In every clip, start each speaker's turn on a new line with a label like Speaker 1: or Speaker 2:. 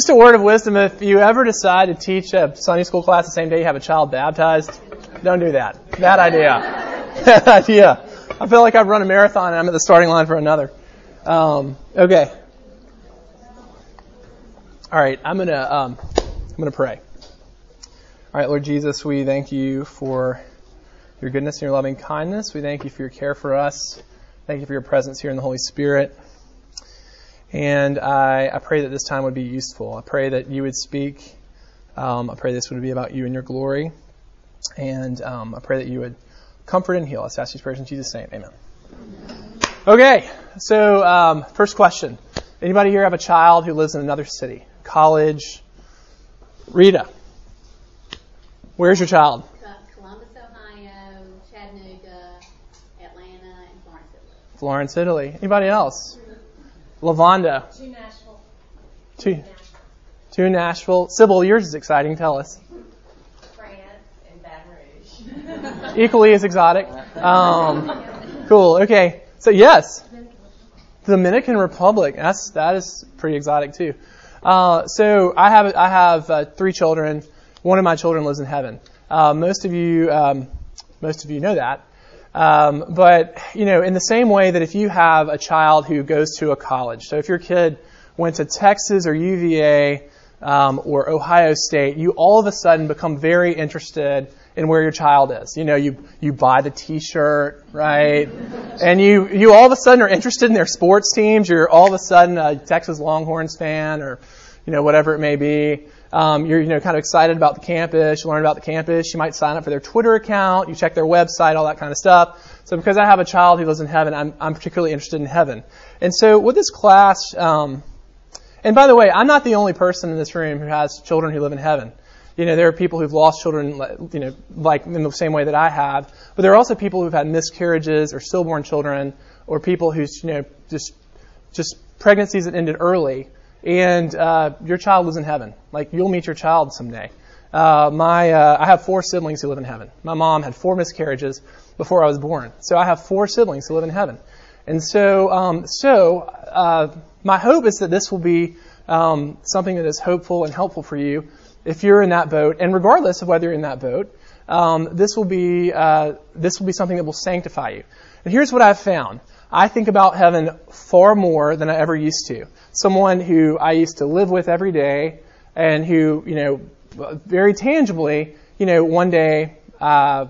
Speaker 1: just a word of wisdom if you ever decide to teach a Sunday school class the same day you have a child baptized, don't do that. Bad idea. Bad idea. I feel like I've run a marathon and I'm at the starting line for another. Um, okay. All right, I'm gonna um, I'm gonna pray. All right, Lord Jesus, we thank you for your goodness and your loving kindness. We thank you for your care for us. Thank you for your presence here in the Holy Spirit. And I, I pray that this time would be useful. I pray that you would speak. Um, I pray this would be about you and your glory. And um, I pray that you would comfort and heal us. I ask these prayers in Jesus' name. Amen. Okay, so um, first question. Anybody here have a child who lives in another city? College? Rita, where's your child?
Speaker 2: Columbus, Ohio, Chattanooga, Atlanta, and Florence, Italy.
Speaker 1: Florence, Italy. Anybody else? Lavonda.
Speaker 3: To Nashville.
Speaker 1: To, to Nashville. Sybil, yours is exciting. Tell us.
Speaker 3: France and Baton Rouge.
Speaker 1: Equally as exotic. Um, cool. Okay. So yes, Dominican Republic. That's that is pretty exotic too. Uh, so I have I have uh, three children. One of my children lives in heaven. Uh, most of you um, most of you know that. Um, but you know, in the same way that if you have a child who goes to a college, so if your kid went to Texas or UVA um, or Ohio State, you all of a sudden become very interested in where your child is. You know, you you buy the T-shirt, right? And you you all of a sudden are interested in their sports teams. You're all of a sudden a Texas Longhorns fan, or you know whatever it may be. Um, you're you know kind of excited about the campus. You learn about the campus. You might sign up for their Twitter account. You check their website, all that kind of stuff. So because I have a child who lives in heaven, I'm I'm particularly interested in heaven. And so with this class, um, and by the way, I'm not the only person in this room who has children who live in heaven. You know, there are people who've lost children, you know, like in the same way that I have. But there are also people who've had miscarriages or stillborn children, or people who's, you know, just just pregnancies that ended early and uh, your child lives in heaven. Like you'll meet your child someday. Uh, my uh, I have four siblings who live in heaven. My mom had four miscarriages before I was born, so I have four siblings who live in heaven. And so, um, so uh, my hope is that this will be um, something that is hopeful and helpful for you if you're in that boat, and regardless of whether you're in that boat. Um, this will be uh, this will be something that will sanctify you. And here's what I've found. I think about heaven far more than I ever used to. Someone who I used to live with every day and who, you know, very tangibly, you know, one day, uh,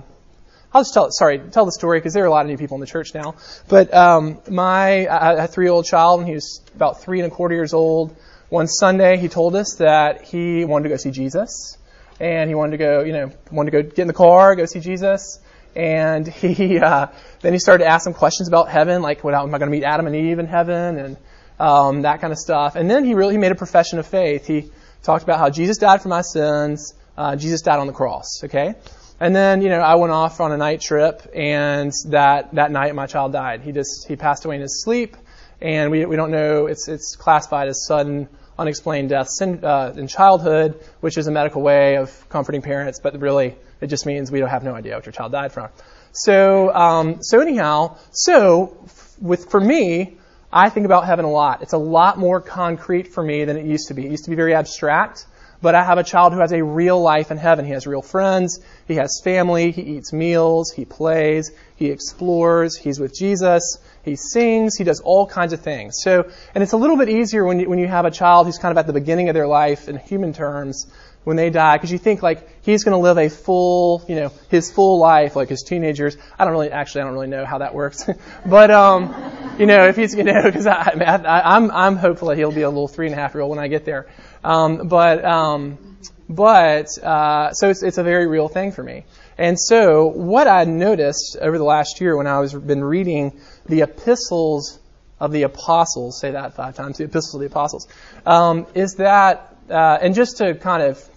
Speaker 1: I'll just tell, it, sorry, tell the story because there are a lot of new people in the church now. But, um, my, I a three year old child and he was about three and a quarter years old. One Sunday he told us that he wanted to go see Jesus and he wanted to go, you know, wanted to go get in the car, go see Jesus and he uh, then he started to ask some questions about heaven, like, what, am I going to meet Adam and Eve in heaven, and um, that kind of stuff. And then he really he made a profession of faith. He talked about how Jesus died for my sins. Uh, Jesus died on the cross. Okay. And then, you know, I went off on a night trip, and that that night my child died. He just he passed away in his sleep, and we we don't know. It's it's classified as sudden unexplained deaths in, uh, in childhood, which is a medical way of comforting parents, but really it just means we don't have no idea what your child died from. So, um, so anyhow, so with for me, I think about heaven a lot. It's a lot more concrete for me than it used to be. It used to be very abstract, but I have a child who has a real life in heaven. He has real friends. He has family. He eats meals. He plays. He explores. He's with Jesus. He sings. He does all kinds of things. So, and it's a little bit easier when you, when you have a child who's kind of at the beginning of their life in human terms when they die because you think like he's going to live a full, you know, his full life like his teenagers. I don't really, actually, I don't really know how that works, but um, you know, if he's, you know, because I, I, I'm I'm hopeful that he'll be a little three and a half year old when I get there. Um, but um, but uh, so it's it's a very real thing for me. And so what I noticed over the last year when I was been reading the epistles of the apostles, say that five times, the epistles of the apostles, um, is that, uh, and just to kind of,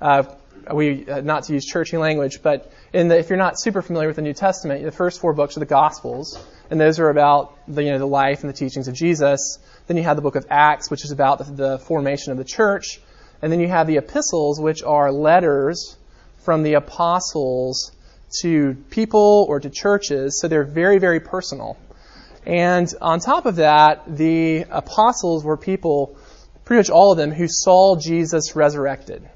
Speaker 1: uh, we uh, not to use churchy language, but the, if you're not super familiar with the New Testament, the first four books are the Gospels, and those are about the you know the life and the teachings of Jesus. Then you have the book of Acts, which is about the, the formation of the church, and then you have the epistles, which are letters from the apostles to people or to churches, so they're very, very personal. And on top of that, the apostles were people pretty much all of them, who saw Jesus resurrected.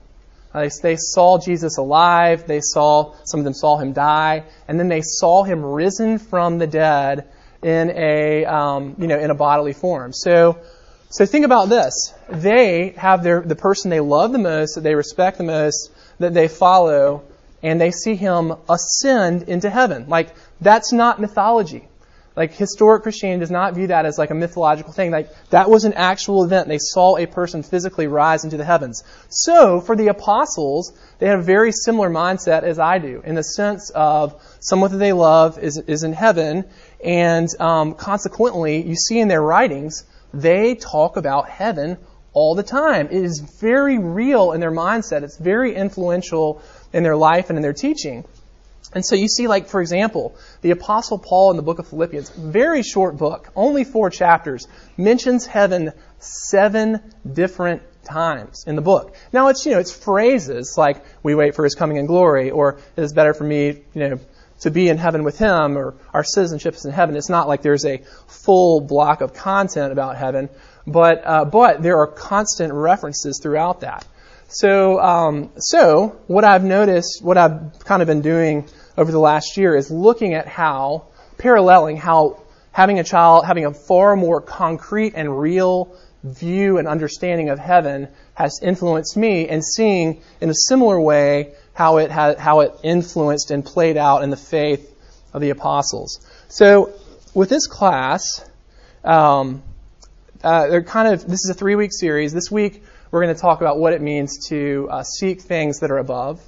Speaker 1: Uh, they, they saw Jesus alive. They saw, some of them saw him die, and then they saw him risen from the dead in a, um, you know, in a bodily form. So, so think about this. They have their, the person they love the most, that they respect the most, that they follow, and they see him ascend into heaven. Like, that's not mythology. Like, historic Christianity does not view that as like a mythological thing. Like, that was an actual event. They saw a person physically rise into the heavens. So, for the apostles, they have a very similar mindset as I do, in the sense of someone that they love is, is in heaven, and um, consequently, you see in their writings, they talk about heaven all the time. It is very real in their mindset. It's very influential in their life and in their teaching. And so you see, like, for example, the Apostle Paul in the book of Philippians, very short book, only four chapters, mentions heaven seven different times in the book. Now it's, you know, it's phrases like, we wait for his coming in glory, or it is better for me, you know, to be in heaven with him, or our citizenship is in heaven. It's not like there's a full block of content about heaven, but, uh, but there are constant references throughout that. So, um, so what I've noticed, what I've kind of been doing over the last year is looking at how, paralleling how having a child, having a far more concrete and real view and understanding of heaven has influenced me and seeing in a similar way how it had, how it influenced and played out in the faith of the apostles. So with this class, um, uh, they're kind of this is a three week series. This week we're going to talk about what it means to uh, seek things that are above,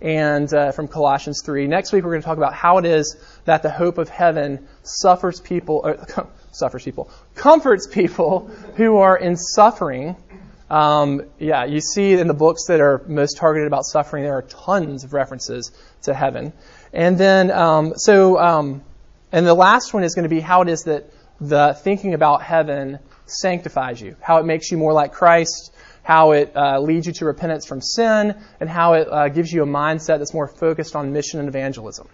Speaker 1: and uh, from Colossians three. Next week we're going to talk about how it is that the hope of heaven suffers people, or, suffers people, comforts people who are in suffering. Um, yeah, you see in the books that are most targeted about suffering, there are tons of references to heaven. And then, um, so, um, and the last one is going to be how it is that the thinking about heaven sanctifies you, how it makes you more like Christ, how it uh, leads you to repentance from sin, and how it uh, gives you a mindset that's more focused on mission and evangelism.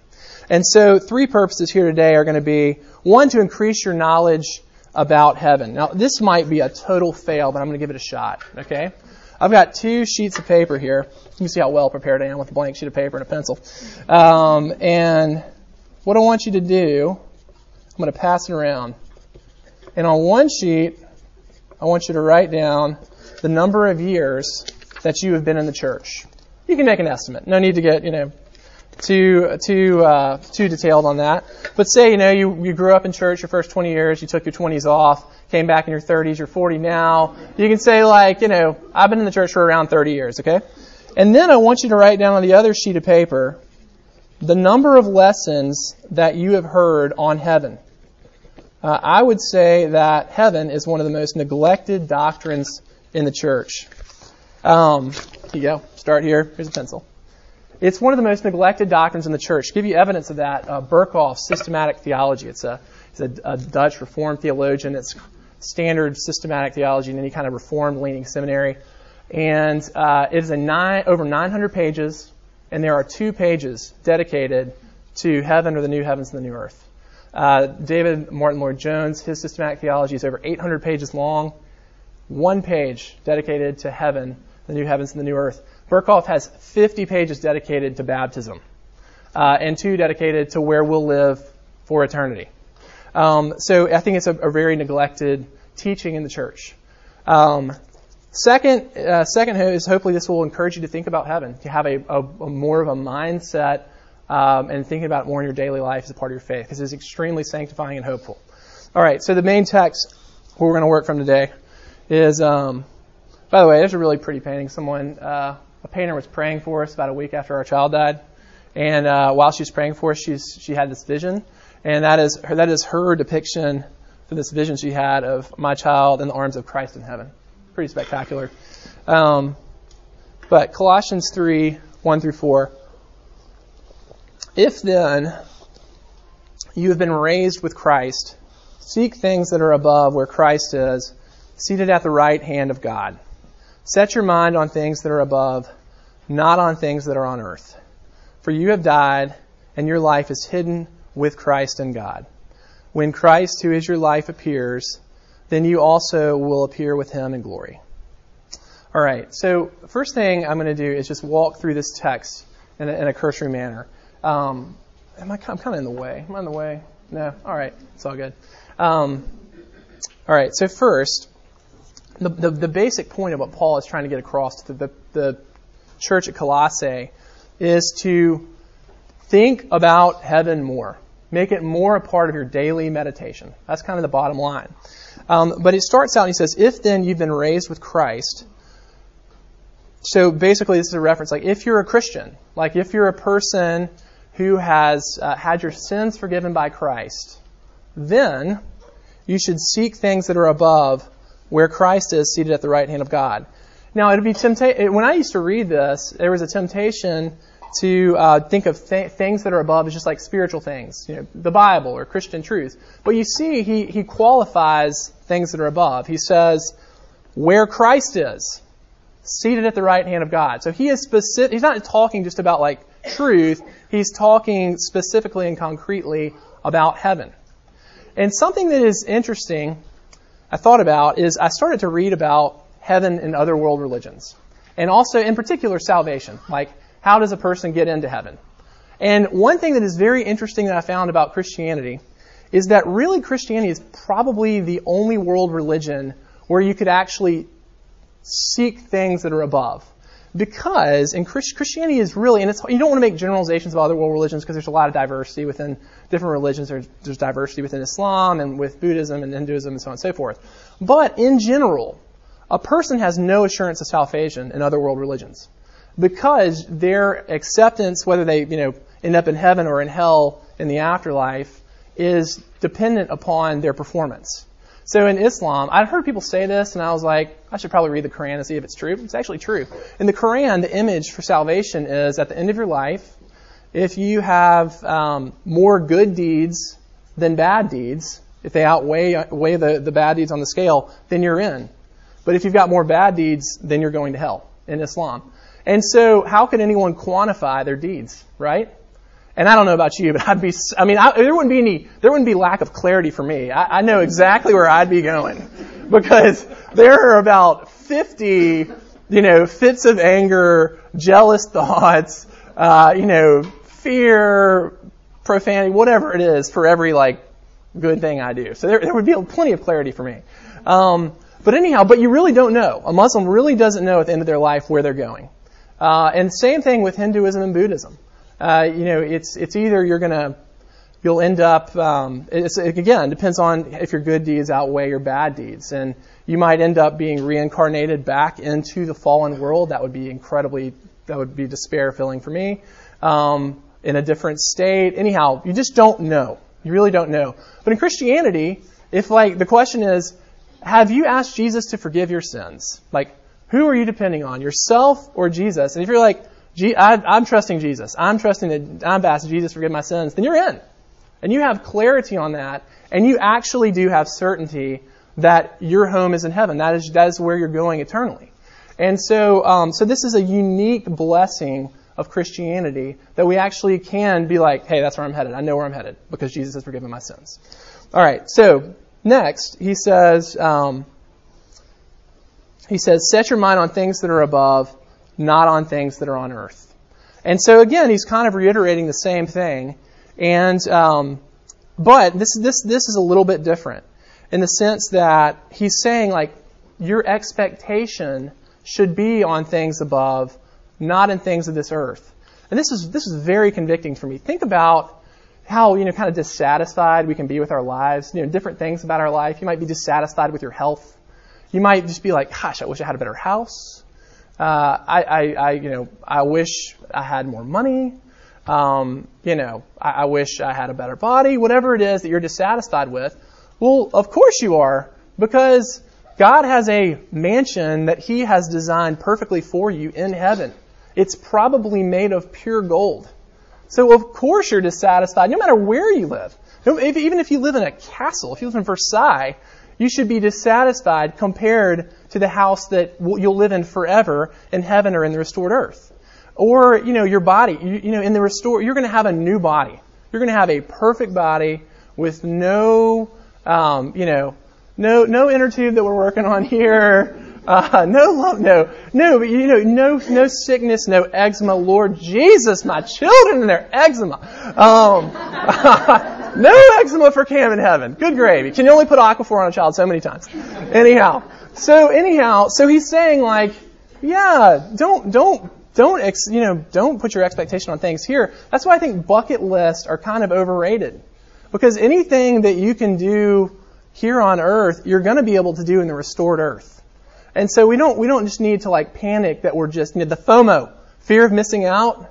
Speaker 1: And so, three purposes here today are going to be one, to increase your knowledge about heaven. Now, this might be a total fail, but I'm going to give it a shot, okay? I've got two sheets of paper here. You can see how well prepared I am with a blank sheet of paper and a pencil. Um, and what I want you to do, I'm going to pass it around. And on one sheet, I want you to write down the number of years that you have been in the church. You can make an estimate. No need to get, you know, too too uh, too detailed on that. But say you know you you grew up in church your first 20 years, you took your 20s off, came back in your 30s, you're 40 now. You can say like you know I've been in the church for around 30 years, okay? And then I want you to write down on the other sheet of paper the number of lessons that you have heard on heaven. Uh, I would say that heaven is one of the most neglected doctrines in the church. Um, here you go. Start here. Here's a pencil. It's one of the most neglected doctrines in the church. To give you evidence of that, uh, Systematic Theology. It's a, it's a, a Dutch Reformed theologian. It's standard systematic theology in any kind of Reformed leaning seminary. And uh, it is a nine, over 900 pages, and there are two pages dedicated to heaven or the new heavens and the new earth. Uh, David Martyn Lloyd Jones, his systematic theology is over 800 pages long. One page dedicated to heaven, the new heavens and the new earth. Berkhof has 50 pages dedicated to baptism, uh, and two dedicated to where we'll live for eternity. Um, so I think it's a, a, very neglected teaching in the church. Um, second, uh, second is hopefully this will encourage you to think about heaven, to have a, a, a more of a mindset um, and thinking about more in your daily life as a part of your faith, because it's extremely sanctifying and hopeful. All right, so the main text we're going to work from today is, um, by the way, there's a really pretty painting. Someone, uh, a painter was praying for us about a week after our child died, and uh, while she was praying for us, she's, she had this vision, and that is her, that is her depiction for this vision she had of my child in the arms of Christ in heaven. Pretty spectacular. Um, but Colossians 3, 1 through 4. If then you have been raised with Christ, seek things that are above where Christ is, seated at the right hand of God. Set your mind on things that are above, not on things that are on earth. For you have died, and your life is hidden with Christ in God. When Christ, who is your life, appears, then you also will appear with him in glory. All right. So first thing I'm going to do is just walk through this text in a, in a cursory manner. Um, am I? I'm kind of in the way. Am I in the way? No. All right. It's all good. Um, all right. So first, the, the, the basic point of what Paul is trying to get across to the, the church at Colossae is to think about heaven more. Make it more a part of your daily meditation. That's kind of the bottom line. Um, but it starts out and he says, If then you've been raised with Christ, so basically this is a reference, like if you're a Christian, like if you're a person who has uh, had your sins forgiven by Christ, then you should seek things that are above where Christ is seated at the right hand of God. Now, it'd be temptation. When I used to read this, there was a temptation to uh, think of th- things that are above as just like spiritual things, you know, the Bible or Christian truth. But you see, he he qualifies things that are above. He says, "Where Christ is, seated at the right hand of God." So he is specific. He's not talking just about like truth. He's talking specifically and concretely about heaven. And something that is interesting I thought about is I started to read about heaven and other world religions. And also, in particular, salvation. Like, how does a person get into heaven? And one thing that is very interesting that I found about Christianity is that really Christianity is probably the only world religion where you could actually seek things that are above because in Christ, Christianity is really, and it's, you don't want to make generalizations about other world religions because there's a lot of diversity within different religions. There's, there's diversity within Islam and with Buddhism and Hinduism and so on and so forth. But in general, a person has no assurance of salvation in other world religions because their acceptance, whether they you know end up in heaven or in hell in the afterlife, is dependent upon their performance. So in Islam, I'd heard people say this, and I was like, I should probably read the Quran and see if it's true. It's actually true. In the Quran, the image for salvation is at the end of your life, if you have um, more good deeds than bad deeds, if they outweigh weigh the, the bad deeds on the scale, then you're in. But if you've got more bad deeds, then you're going to hell in Islam. And so, how can anyone quantify their deeds, right? And I don't know about you, but I'd be, I mean, I, there wouldn't be any, there wouldn't be lack of clarity for me. I, I know exactly where I'd be going. Because there are about 50, you know, fits of anger, jealous thoughts, uh, you know, fear, profanity, whatever it is for every, like, good thing I do. So there, there would be plenty of clarity for me. Um, but anyhow, but you really don't know. A Muslim really doesn't know at the end of their life where they're going. Uh, and same thing with Hinduism and Buddhism uh, you know, it's it's either you're gonna you'll end up um, it's, it, again depends on if your good deeds outweigh your bad deeds, and you might end up being reincarnated back into the fallen world. That would be incredibly that would be despair filling for me. Um, in a different state. Anyhow, you just don't know. You really don't know. But in Christianity, if like the question is, have you asked Jesus to forgive your sins? Like, who are you depending on, yourself or Jesus? And if you're like, I, am trusting Jesus. I'm trusting that I'm asking Jesus forgive my sins. Then you're in. And you have clarity on that. And you actually do have certainty that your home is in heaven. That is, that is where you're going eternally. And so, um, so this is a unique blessing of Christianity that we actually can be like, hey, that's where I'm headed. I know where I'm headed because Jesus has forgiven my sins. All right. So next, he says, um, he says, set your mind on things that are above not on things that are on earth. And so again, he's kind of reiterating the same thing. And um, but this this this is a little bit different in the sense that he's saying like your expectation should be on things above, not in things of this earth. And this is this is very convicting for me. Think about how you know kind of dissatisfied we can be with our lives. You know, different things about our life. You might be dissatisfied with your health. You might just be like, gosh, I wish I had a better house. Uh, I, I, I, you know, I wish I had more money. Um, you know, I, I wish I had a better body. Whatever it is that you're dissatisfied with, well, of course you are, because God has a mansion that He has designed perfectly for you in heaven. It's probably made of pure gold. So of course you're dissatisfied, no matter where you live. Even if you live in a castle, if you live in Versailles, you should be dissatisfied compared to the house that you'll live in forever in heaven or in the restored earth. Or, you know, your body. You, you know, in the restored, you're going to have a new body. You're going to have a perfect body with no, um, you know, no, no inner tube that we're working on here. Uh, no lump, no, no, but you know, no, no sickness, no eczema. Lord Jesus, my children and their eczema. Um, no eczema for Cam in heaven. Good gravy. Can you only put Aquaphor on a child so many times? Anyhow, so anyhow, so he's saying like, yeah, don't, don't, don't, ex, you know, don't put your expectation on things here. That's why I think bucket lists are kind of overrated. Because anything that you can do here on earth, you're going to be able to do in the restored earth. And so we don't we don't just need to like panic that we're just you know, the FOMO, fear of missing out,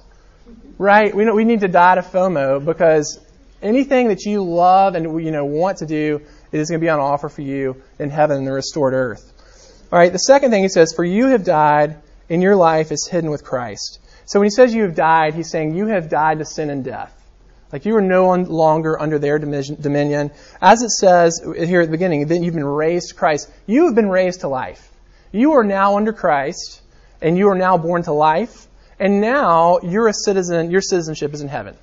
Speaker 1: right? We don't, we need to die to FOMO because anything that you love and you know want to do it is going to be on offer for you in heaven and the restored earth. All right. The second thing he says, "For you have died, and your life is hidden with Christ." So when he says you have died, he's saying you have died to sin and death. Like you are no longer under their dominion. As it says here at the beginning, then you've been raised to Christ. You have been raised to life. You are now under Christ, and you are now born to life, and now you're a citizen. Your citizenship is in heaven.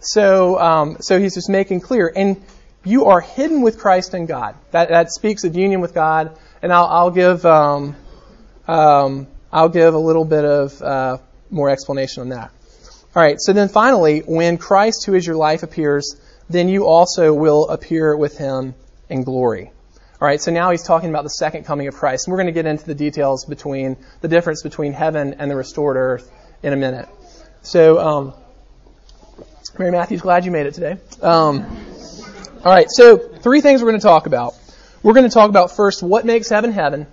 Speaker 1: So, um, so he's just making clear, and you are hidden with Christ in God. That that speaks of union with God, and I'll, I'll give um, um, I'll give a little bit of uh, more explanation on that. All right. So then, finally, when Christ, who is your life, appears, then you also will appear with Him in glory. All right, so now he's talking about the second coming of Christ. And we're going to get into the details between the difference between heaven and the restored earth in a minute. So, um, Mary Matthews, glad you made it today. Um, all right, so three things we're going to talk about. We're going to talk about first what makes heaven heaven.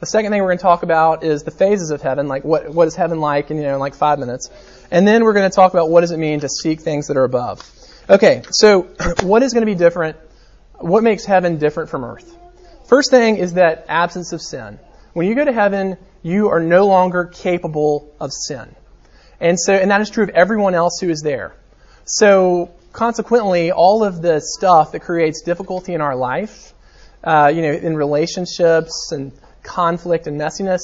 Speaker 1: The second thing we're going to talk about is the phases of heaven, like what what is heaven like in you know like five minutes, and then we're going to talk about what does it mean to seek things that are above. Okay, so what is going to be different? What makes heaven different from earth? First thing is that absence of sin. When you go to heaven, you are no longer capable of sin. And so, and that is true of everyone else who is there. So, consequently, all of the stuff that creates difficulty in our life, uh, you know, in relationships and conflict and messiness,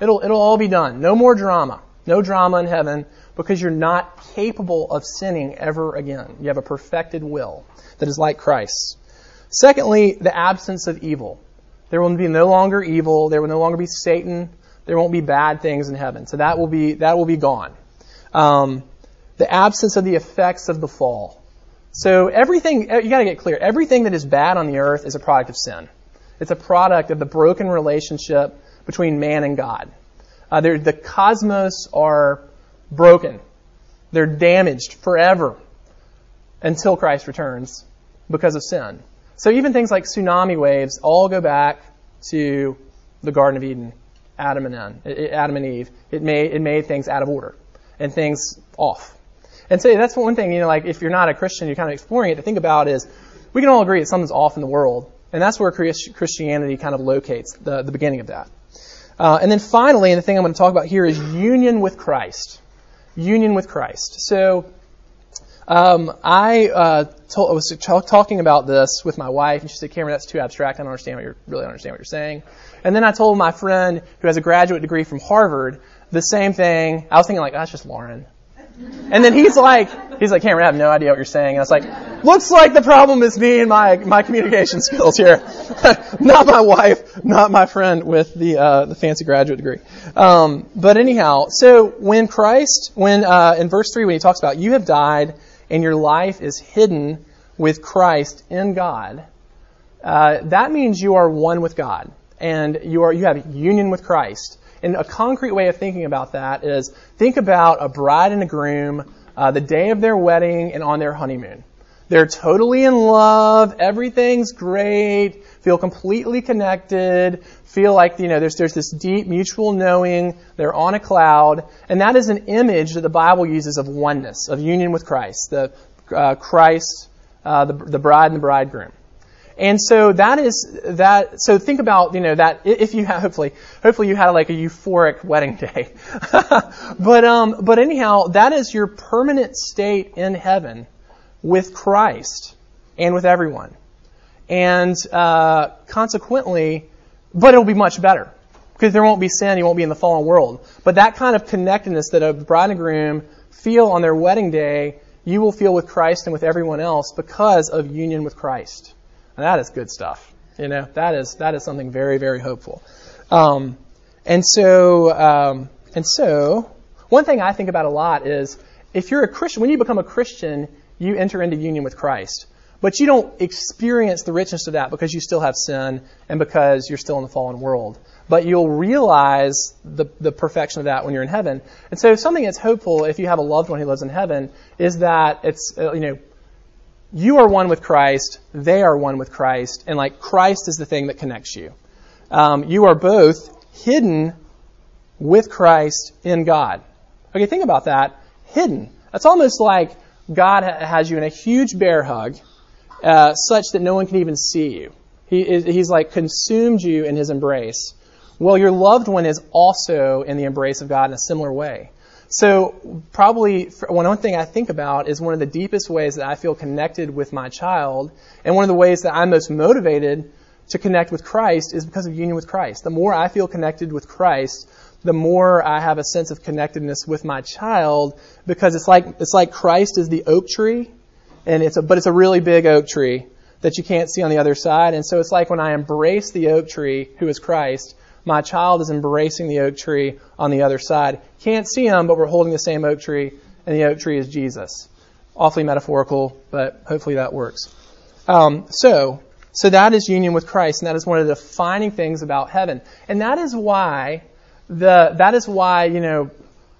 Speaker 1: it'll, it'll all be done. No more drama. No drama in heaven because you're not capable of sinning ever again. You have a perfected will that is like Christ's. Secondly, the absence of evil. There will be no longer evil. There will no longer be Satan. There won't be bad things in heaven. So that will be that will be gone. Um, the absence of the effects of the fall. So everything you got to get clear. Everything that is bad on the earth is a product of sin. It's a product of the broken relationship between man and God. Uh, the cosmos are broken. They're damaged forever until Christ returns because of sin. So even things like tsunami waves all go back to the Garden of Eden, Adam and Adam and Eve. It made it made things out of order and things off. And so that's one thing, you know, like if you're not a Christian, you're kind of exploring it to think about is we can all agree that something's off in the world, and that's where Christianity kind of locates the, the beginning of that. Uh, and then finally, and the thing I'm going to talk about here is union with Christ. Union with Christ. So um, I uh, I was talking about this with my wife, and she said, "Cameron, that's too abstract. I don't understand what you're really understand what you're saying." And then I told my friend who has a graduate degree from Harvard the same thing. I was thinking like, "That's just Lauren." And then he's like, he's like, Cameron, I have no idea what you're saying. And I was like, looks like the problem is me and my my communication skills here, not my wife, not my friend with the uh, the fancy graduate degree. Um, but anyhow, so when Christ, when uh, in verse three, when he talks about you have died and your life is hidden with Christ in God, uh, that means you are one with God and you are you have union with Christ. And a concrete way of thinking about that is think about a bride and a groom uh, the day of their wedding and on their honeymoon. They're totally in love. Everything's great. Feel completely connected. Feel like, you know, there's, there's this deep mutual knowing. They're on a cloud. And that is an image that the Bible uses of oneness, of union with Christ. The uh, Christ, uh, the, the bride and the bridegroom. And so that is that. So think about you know that if you have hopefully hopefully you had like a euphoric wedding day, but um but anyhow that is your permanent state in heaven with Christ and with everyone. And uh, consequently, but it'll be much better because there won't be sin, you won't be in the fallen world. But that kind of connectedness that a bride and groom feel on their wedding day, you will feel with Christ and with everyone else because of union with Christ. And that is good stuff. You know, that is that is something very very hopeful. Um, and so, um, and so, one thing I think about a lot is if you're a Christian, when you become a Christian, you enter into union with Christ. But you don't experience the richness of that because you still have sin and because you're still in the fallen world. But you'll realize the, the perfection of that when you're in heaven. And so something that's hopeful if you have a loved one who lives in heaven is that it's, uh, you know, you are one with Christ, they are one with Christ, and like Christ is the thing that connects you. Um, you are both hidden with Christ in God. Okay, think about that. Hidden. That's almost like God has you in a huge bear hug, uh, such that no one can even see you. He he's like consumed you in his embrace. Well, your loved one is also in the embrace of God in a similar way. So, probably one thing I think about is one of the deepest ways that I feel connected with my child, and one of the ways that I'm most motivated to connect with Christ is because of union with Christ. The more I feel connected with Christ, the more I have a sense of connectedness with my child because it's like it's like Christ is the oak tree and it's a but it's a really big oak tree that you can't see on the other side and so it's like when I embrace the oak tree who is Christ my child is embracing the oak tree on the other side. Can't see him but we're holding the same oak tree and the oak tree is Jesus. Awfully metaphorical but hopefully that works. Um, so so that is union with Christ and that is one of the defining things about heaven. And that is why the, that is why, you know,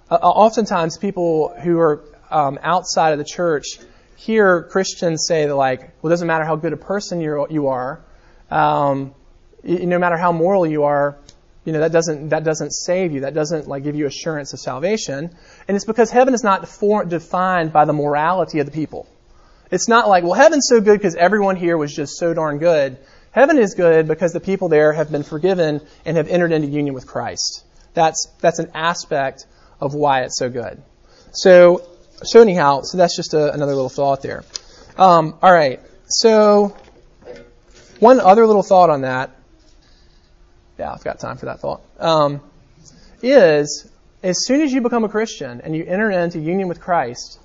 Speaker 1: uh, oftentimes people who are um, outside of the church hear Christians say that, like, well, it doesn't matter how good a person you're, you are, um, you, no matter how moral you are, you know, that doesn't, that doesn't save you. That doesn't, like, give you assurance of salvation. And it's because heaven is not defor- defined by the morality of the people. It's not like, well, heaven's so good because everyone here was just so darn good. Heaven is good because the people there have been forgiven and have entered into union with Christ. That's, that's an aspect of why it's so good. So, so anyhow, so that's just a, another little thought there. Um, all right. So, one other little thought on that. Yeah, I've got time for that thought. Um, is as soon as you become a Christian and you enter into union with Christ,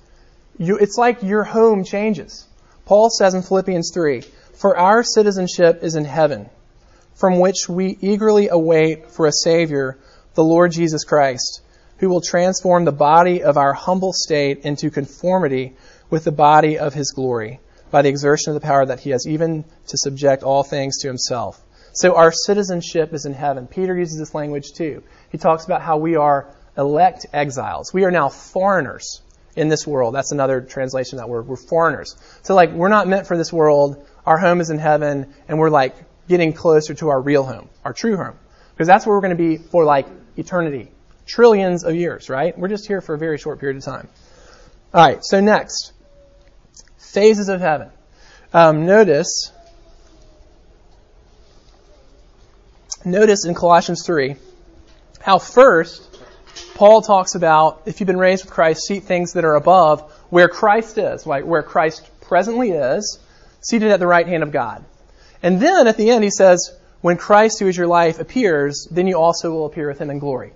Speaker 1: you, it's like your home changes. Paul says in Philippians 3, For our citizenship is in heaven, from which we eagerly await for a Savior the Lord Jesus Christ, who will transform the body of our humble state into conformity with the body of his glory by the exertion of the power that he has, even to subject all things to himself. So our citizenship is in heaven. Peter uses this language too. He talks about how we are elect exiles. We are now foreigners in this world. That's another translation that word. We're foreigners. So like we're not meant for this world. Our home is in heaven and we're like getting closer to our real home, our true home. Because that's where we're going to be for like eternity. Trillions of years, right? We're just here for a very short period of time. All right, so next, phases of heaven. Um, notice, notice in Colossians 3 how first Paul talks about if you've been raised with Christ, seek things that are above where Christ is, like where Christ presently is, seated at the right hand of God. And then at the end he says, when Christ, who is your life, appears, then you also will appear with him in glory.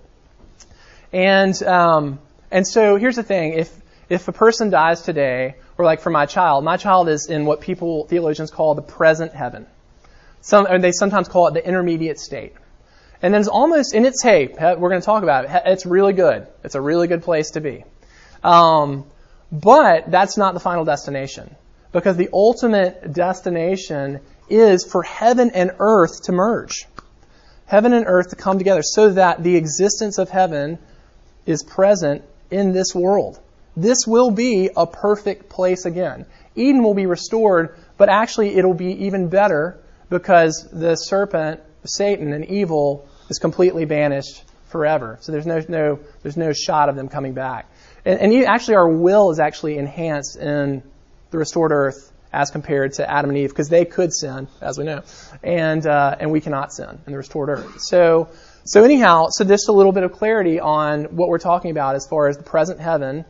Speaker 1: And um, and so here's the thing: if if a person dies today, or like for my child, my child is in what people theologians call the present heaven. Some and they sometimes call it the intermediate state. And then it's almost in it's hey, we're going to talk about it. It's really good. It's a really good place to be. Um, but that's not the final destination because the ultimate destination is for heaven and earth to merge. Heaven and earth to come together so that the existence of heaven is present in this world. This will be a perfect place again. Eden will be restored, but actually it'll be even better because the serpent, Satan, and evil is completely banished forever. So there's no, no, there's no shot of them coming back. And, and actually our will is actually enhanced in the restored earth as compared to Adam and Eve, because they could sin, as we know, and uh, and we cannot sin in the restored earth. So so anyhow, so just a little bit of clarity on what we're talking about as far as the present heaven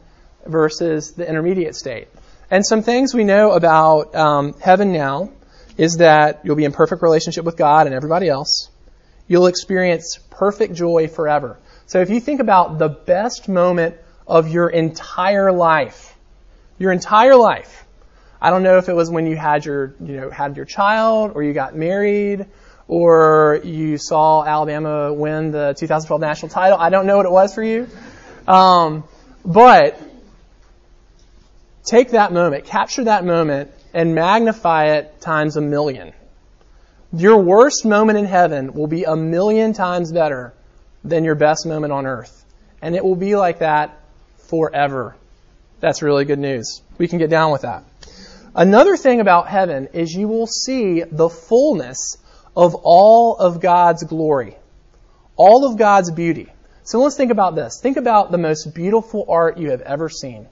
Speaker 1: versus the intermediate state. And some things we know about um, heaven now is that you'll be in perfect relationship with God and everybody else. You'll experience perfect joy forever. So if you think about the best moment of your entire life, your entire life, I don't know if it was when you had your, you know, had your child or you got married or you saw Alabama win the 2012 national title. I don't know what it was for you. Um, but take that moment, capture that moment, and magnify it times a million. Your worst moment in heaven will be a million times better than your best moment on earth. And it will be like that forever. That's really good news. We can get down with that. Another thing about heaven is you will see the fullness of all of God's glory, all of God's beauty. So let's think about this. Think about the most beautiful art you have ever seen.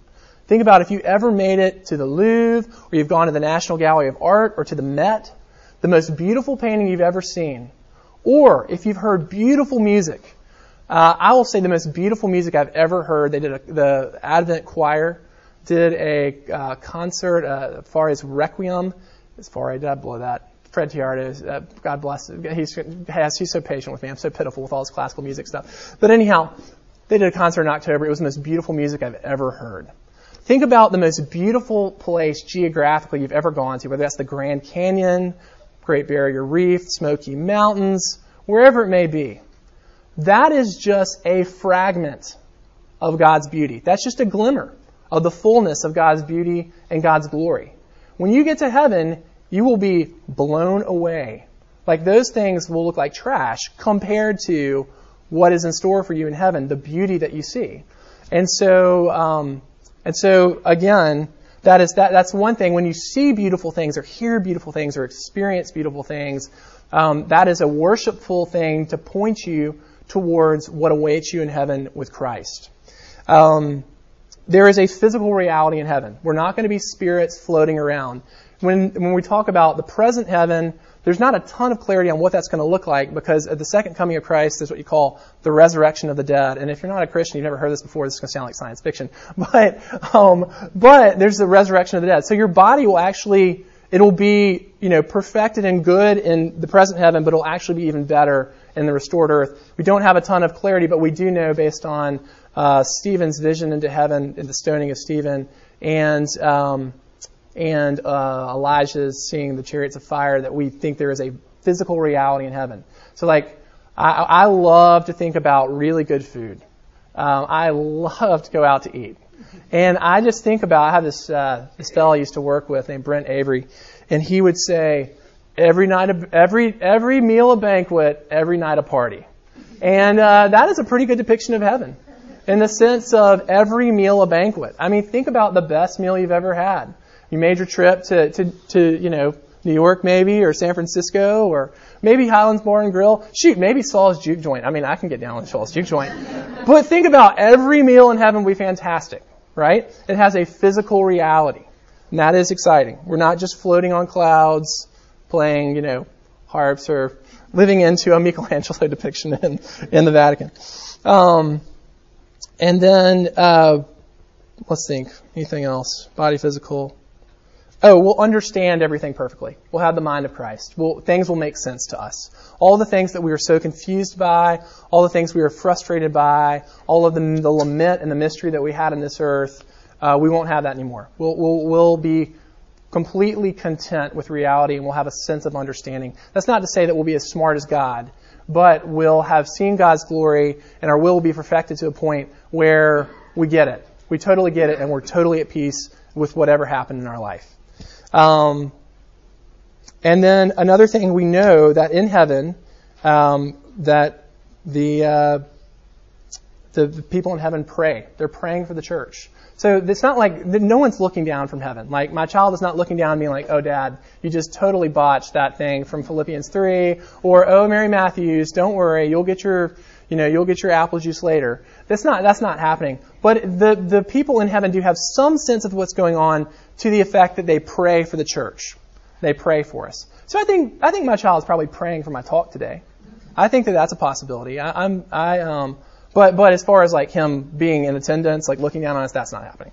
Speaker 1: Think about if you ever made it to the Louvre, or you've gone to the National Gallery of Art, or to the Met, the most beautiful painting you've ever seen. Or if you've heard beautiful music, uh, I will say the most beautiful music I've ever heard. They did a, the Advent Choir did a uh, concert uh, Fauré's Requiem. Fauré's did I blow that? Fred Teardo, uh, God bless him. He's, has, he's so patient with me. I'm so pitiful with all his classical music stuff. But anyhow, they did a concert in October. It was the most beautiful music I've ever heard. Think about the most beautiful place geographically you've ever gone to, whether that's the Grand Canyon, Great Barrier Reef, Smoky Mountains, wherever it may be. That is just a fragment of God's beauty. That's just a glimmer of the fullness of God's beauty and God's glory. When you get to heaven, you will be blown away. Like those things will look like trash compared to what is in store for you in heaven, the beauty that you see. And so, um, and so again, that is that. That's one thing. When you see beautiful things, or hear beautiful things, or experience beautiful things, um, that is a worshipful thing to point you towards what awaits you in heaven with Christ. Um, there is a physical reality in heaven. We're not going to be spirits floating around. When, when we talk about the present heaven, there's not a ton of clarity on what that's going to look like because at the second coming of Christ, is what you call the resurrection of the dead. And if you're not a Christian, you've never heard this before, this is going to sound like science fiction. But, um, but there's the resurrection of the dead. So your body will actually, it'll be, you know, perfected and good in the present heaven, but it'll actually be even better in the restored earth. We don't have a ton of clarity, but we do know based on uh, Stephen's vision into heaven, the stoning of Stephen, and um, and uh, Elijah's seeing the chariots of fire, that we think there is a physical reality in heaven. So, like, I, I love to think about really good food. Um, I love to go out to eat. And I just think about, I have this, uh, this fellow I used to work with named Brent Avery, and he would say, every night, a, every, every meal a banquet, every night a party. And uh, that is a pretty good depiction of heaven in the sense of every meal a banquet. I mean, think about the best meal you've ever had. You made your trip to, to, to you know, New York maybe, or San Francisco, or maybe Highlands Bar and Grill. Shoot, maybe Saw's Juke Joint. I mean, I can get down with Saw's Juke Joint. but think about every meal in heaven will be fantastic, right? It has a physical reality. And that is exciting. We're not just floating on clouds, playing, you know, harps or living into a Michelangelo depiction in, in the Vatican. Um, and then, uh, let's think. Anything else? Body physical. Oh, we'll understand everything perfectly. We'll have the mind of Christ. We'll, things will make sense to us. All the things that we were so confused by, all the things we were frustrated by, all of the, the lament and the mystery that we had in this earth, uh, we won't have that anymore. We'll, we'll, we'll be completely content with reality and we'll have a sense of understanding. That's not to say that we'll be as smart as God, but we'll have seen God's glory and our will will be perfected to a point where we get it. We totally get it and we're totally at peace with whatever happened in our life. Um, and then another thing we know that in heaven, um, that the, uh, the, the people in heaven pray. They're praying for the church. So it's not like no one's looking down from heaven. Like my child is not looking down and being like, "Oh, Dad, you just totally botched that thing from Philippians three," or "Oh, Mary Matthews, don't worry, you'll get your, you know, you'll get your apple juice later." That's not that's not happening. But the the people in heaven do have some sense of what's going on to the effect that they pray for the church. They pray for us. So I think I think my child is probably praying for my talk today. I think that that's a possibility. I, I'm I um but but as far as like him being in attendance, like looking down on us, that's not happening.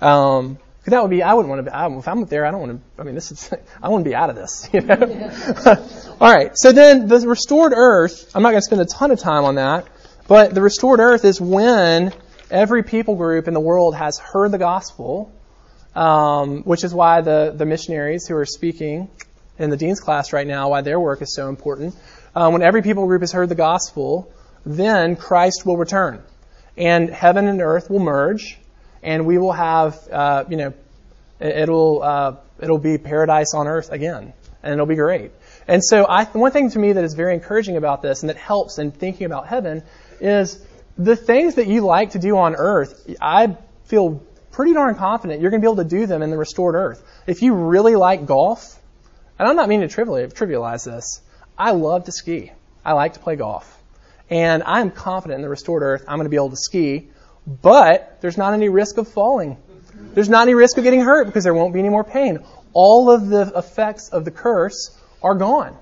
Speaker 1: Um, that would be I wouldn't want to be. If I'm there, I don't want to. I mean, this is I want to be out of this. You know. All right. So then the restored earth. I'm not going to spend a ton of time on that, but the restored earth is when every people group in the world has heard the gospel, um, which is why the the missionaries who are speaking in the dean's class right now why their work is so important. Uh, when every people group has heard the gospel, then Christ will return, and heaven and earth will merge, and we will have, uh, you know, it'll uh, it'll be paradise on earth again, and it'll be great. And so, I, one thing to me that is very encouraging about this, and that helps in thinking about heaven, is the things that you like to do on earth. I feel pretty darn confident you're going to be able to do them in the restored earth. If you really like golf, and I'm not meaning to trivialize this, I love to ski. I like to play golf. And I'm confident in the restored earth I'm going to be able to ski, but there's not any risk of falling. There's not any risk of getting hurt because there won't be any more pain. All of the effects of the curse are gone.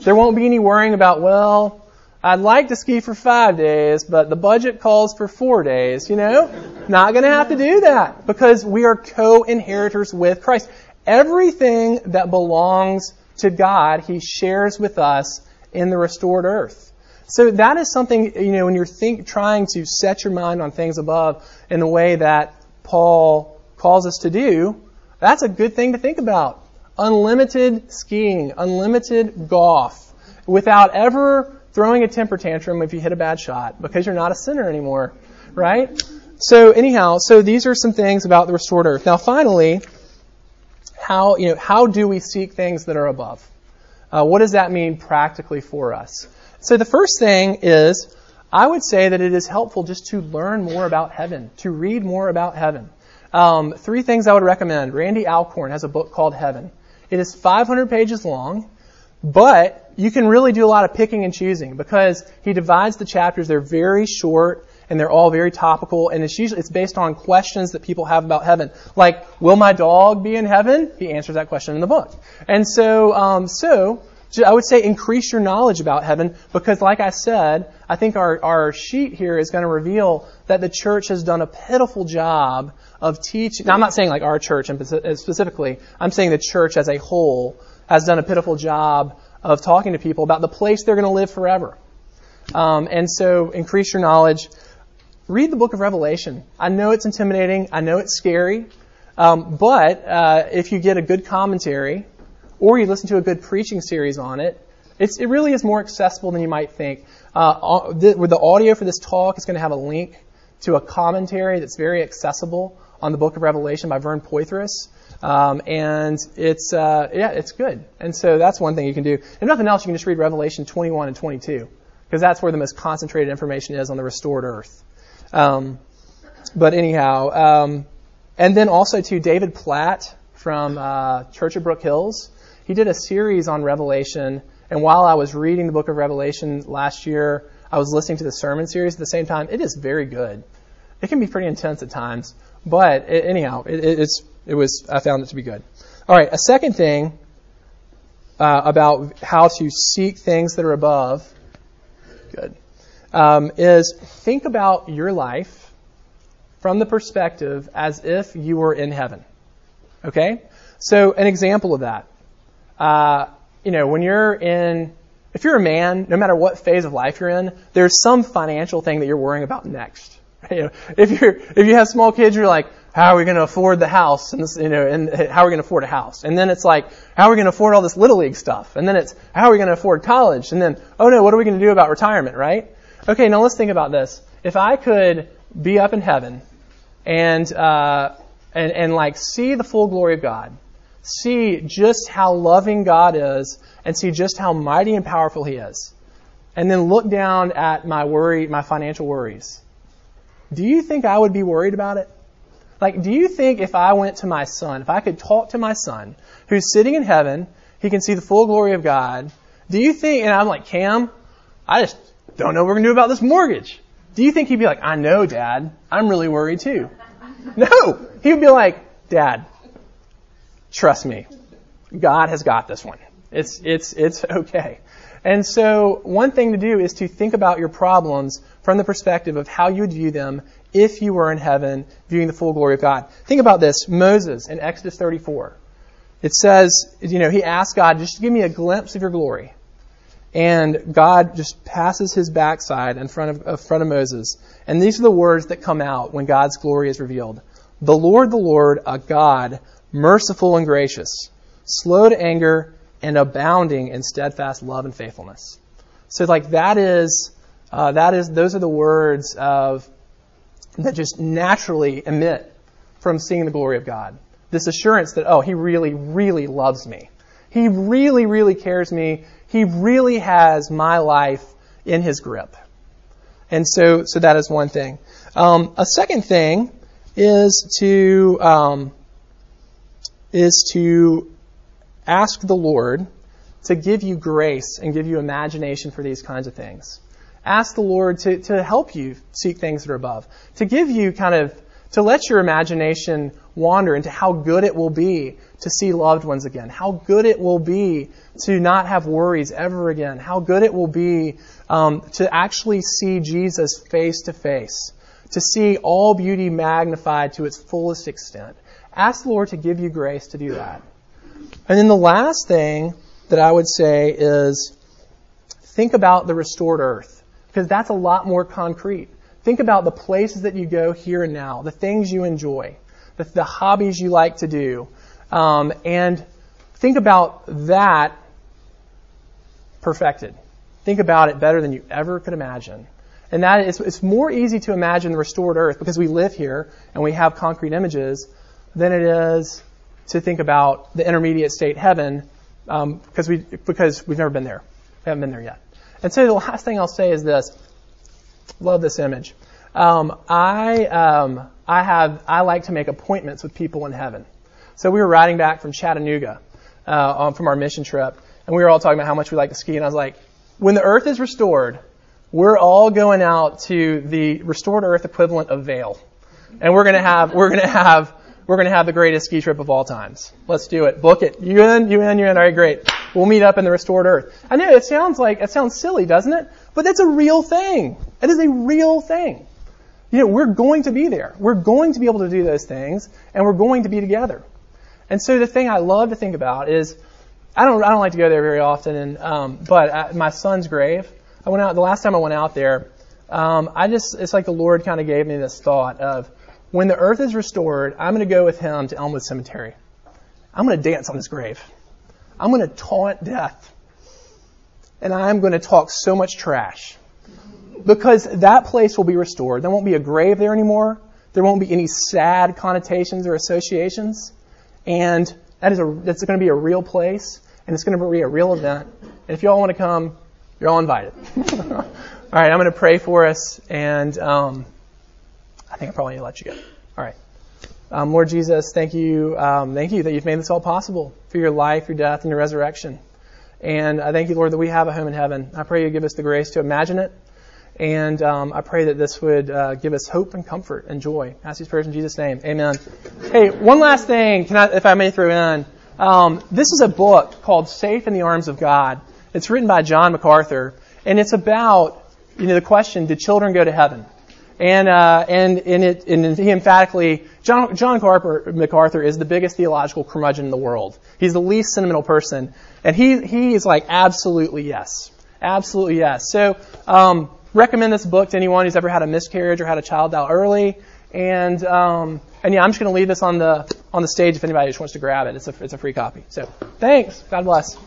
Speaker 1: There won't be any worrying about, well, I'd like to ski for five days, but the budget calls for four days, you know? Not gonna have to do that because we are co-inheritors with Christ. Everything that belongs to God, He shares with us in the restored earth. So that is something, you know, when you're think, trying to set your mind on things above in the way that Paul calls us to do, that's a good thing to think about. Unlimited skiing, unlimited golf, without ever throwing a temper tantrum if you hit a bad shot because you're not a sinner anymore, right? So anyhow, so these are some things about the restored earth. Now finally, how, you know, how do we seek things that are above? Uh, what does that mean practically for us? So the first thing is, I would say that it is helpful just to learn more about heaven, to read more about heaven. Um, three things I would recommend. Randy Alcorn has a book called Heaven. It is 500 pages long. But you can really do a lot of picking and choosing because he divides the chapters. They're very short and they're all very topical and it's usually it's based on questions that people have about heaven. Like, will my dog be in heaven? He answers that question in the book. And so, um, so I would say increase your knowledge about heaven because, like I said, I think our, our sheet here is going to reveal that the church has done a pitiful job of teaching. Now, I'm not saying like our church specifically. I'm saying the church as a whole has done a pitiful job of talking to people about the place they're going to live forever. Um, and so increase your knowledge. Read the book of Revelation. I know it's intimidating. I know it's scary. Um, but uh, if you get a good commentary or you listen to a good preaching series on it, it really is more accessible than you might think. Uh, the, with the audio for this talk, it's going to have a link to a commentary that's very accessible on the book of Revelation by Vern Poythress. Um, and it's uh, yeah, it's good. And so that's one thing you can do. If nothing else, you can just read Revelation 21 and 22 because that's where the most concentrated information is on the restored earth. Um, but anyhow, um, and then also to David Platt from uh, Church of Brook Hills. He did a series on Revelation, and while I was reading the book of Revelation last year, I was listening to the sermon series at the same time. It is very good. It can be pretty intense at times, but it, anyhow, it, it's it was I found it to be good. All right, a second thing uh, about how to seek things that are above, good, um, is think about your life from the perspective as if you were in heaven. Okay, so an example of that, uh, you know, when you're in if you're a man, no matter what phase of life you're in, there's some financial thing that you're worrying about next. You know, if you're if you have small kids, you're like, how are we going to afford the house? And this, you know, and how are we going to afford a house? And then it's like, how are we going to afford all this little league stuff? And then it's, how are we going to afford college? And then, oh no, what are we going to do about retirement? Right? Okay, now let's think about this. If I could be up in heaven and uh, and and like see the full glory of God, see just how loving God is, and see just how mighty and powerful He is, and then look down at my worry, my financial worries do you think I would be worried about it? Like, do you think if I went to my son, if I could talk to my son, who's sitting in heaven, he can see the full glory of God, do you think, and I'm like, Cam, I just don't know what we're going to do about this mortgage. Do you think he'd be like, I know, Dad, I'm really worried too? No! He would be like, Dad, trust me, God has got this one. It's, it's, it's okay. And so one thing to do is to think about your problems from the perspective of how you would view them if you were in heaven viewing the full glory of God. Think about this. Moses in Exodus 34. It says, you know, he asked God, just give me a glimpse of your glory. And God just passes his backside in front of, in front of Moses. And these are the words that come out when God's glory is revealed. The Lord, the Lord, a God, merciful and gracious, slow to anger, and abounding in steadfast love and faithfulness. So like that is uh, that is those are the words of that just naturally emit from seeing the glory of God. This assurance that oh, He really, really loves me. He really, really cares me. He really has my life in His grip. And so, so that is one thing. Um, a second thing is to um, is to ask the Lord to give you grace and give you imagination for these kinds of things. Ask the Lord to, to help you seek things that are above, to give you kind of, to let your imagination wander into how good it will be to see loved ones again, how good it will be to not have worries ever again, how good it will be um, to actually see Jesus face to face, to see all beauty magnified to its fullest extent. Ask the Lord to give you grace to do that. And then the last thing that I would say is think about the restored earth, because that's a lot more concrete. Think about the places that you go here and now, the things you enjoy, the, the hobbies you like to do, um, and think about that perfected. Think about it better than you ever could imagine. And that is, it's more easy to imagine the restored earth because we live here and we have concrete images than it is to think about the intermediate state heaven um, because we because we've never been there. We haven't been there yet. And so the last thing I'll say is this: love this image. Um, I um, I have I like to make appointments with people in heaven. So we were riding back from Chattanooga uh, from our mission trip, and we were all talking about how much we like to ski. And I was like, when the Earth is restored, we're all going out to the restored Earth equivalent of Vail, and we're gonna have we're gonna have we're going to have the greatest ski trip of all times. Let's do it. Book it. You in? You in? You in? All right, great. We'll meet up in the restored earth. I know it sounds like, it sounds silly, doesn't it? But that's a real thing. It is a real thing. You know, we're going to be there. We're going to be able to do those things, and we're going to be together. And so the thing I love to think about is, I don't, I don't like to go there very often, and, um, but at my son's grave, I went out, the last time I went out there, um, I just, it's like the Lord kind of gave me this thought of, when the earth is restored, I'm going to go with him to Elmwood Cemetery. I'm going to dance on his grave. I'm going to taunt death. And I'm going to talk so much trash. Because that place will be restored. There won't be a grave there anymore. There won't be any sad connotations or associations. And that is a, that's going to be a real place. And it's going to be a real event. And if you all want to come, you're all invited. all right, I'm going to pray for us. And, um, I think I probably need to let you go. All right. Um, Lord Jesus, thank you, um, thank you that you've made this all possible for your life, your death, and your resurrection. And I thank you, Lord, that we have a home in heaven. I pray you give us the grace to imagine it. And um, I pray that this would uh, give us hope and comfort and joy. I ask these prayers in Jesus' name. Amen. Hey, one last thing, can I, if I may throw in. Um, this is a book called Safe in the Arms of God. It's written by John MacArthur, and it's about you know the question: Did children go to heaven? And, uh, and, and, it, and he emphatically, John, John Carper, MacArthur is the biggest theological curmudgeon in the world. He's the least sentimental person. And he, he is like, absolutely yes. Absolutely yes. So, um, recommend this book to anyone who's ever had a miscarriage or had a child die early. And, um, and yeah, I'm just going to leave this on the, on the stage if anybody just wants to grab it. It's a, it's a free copy. So, thanks. God bless.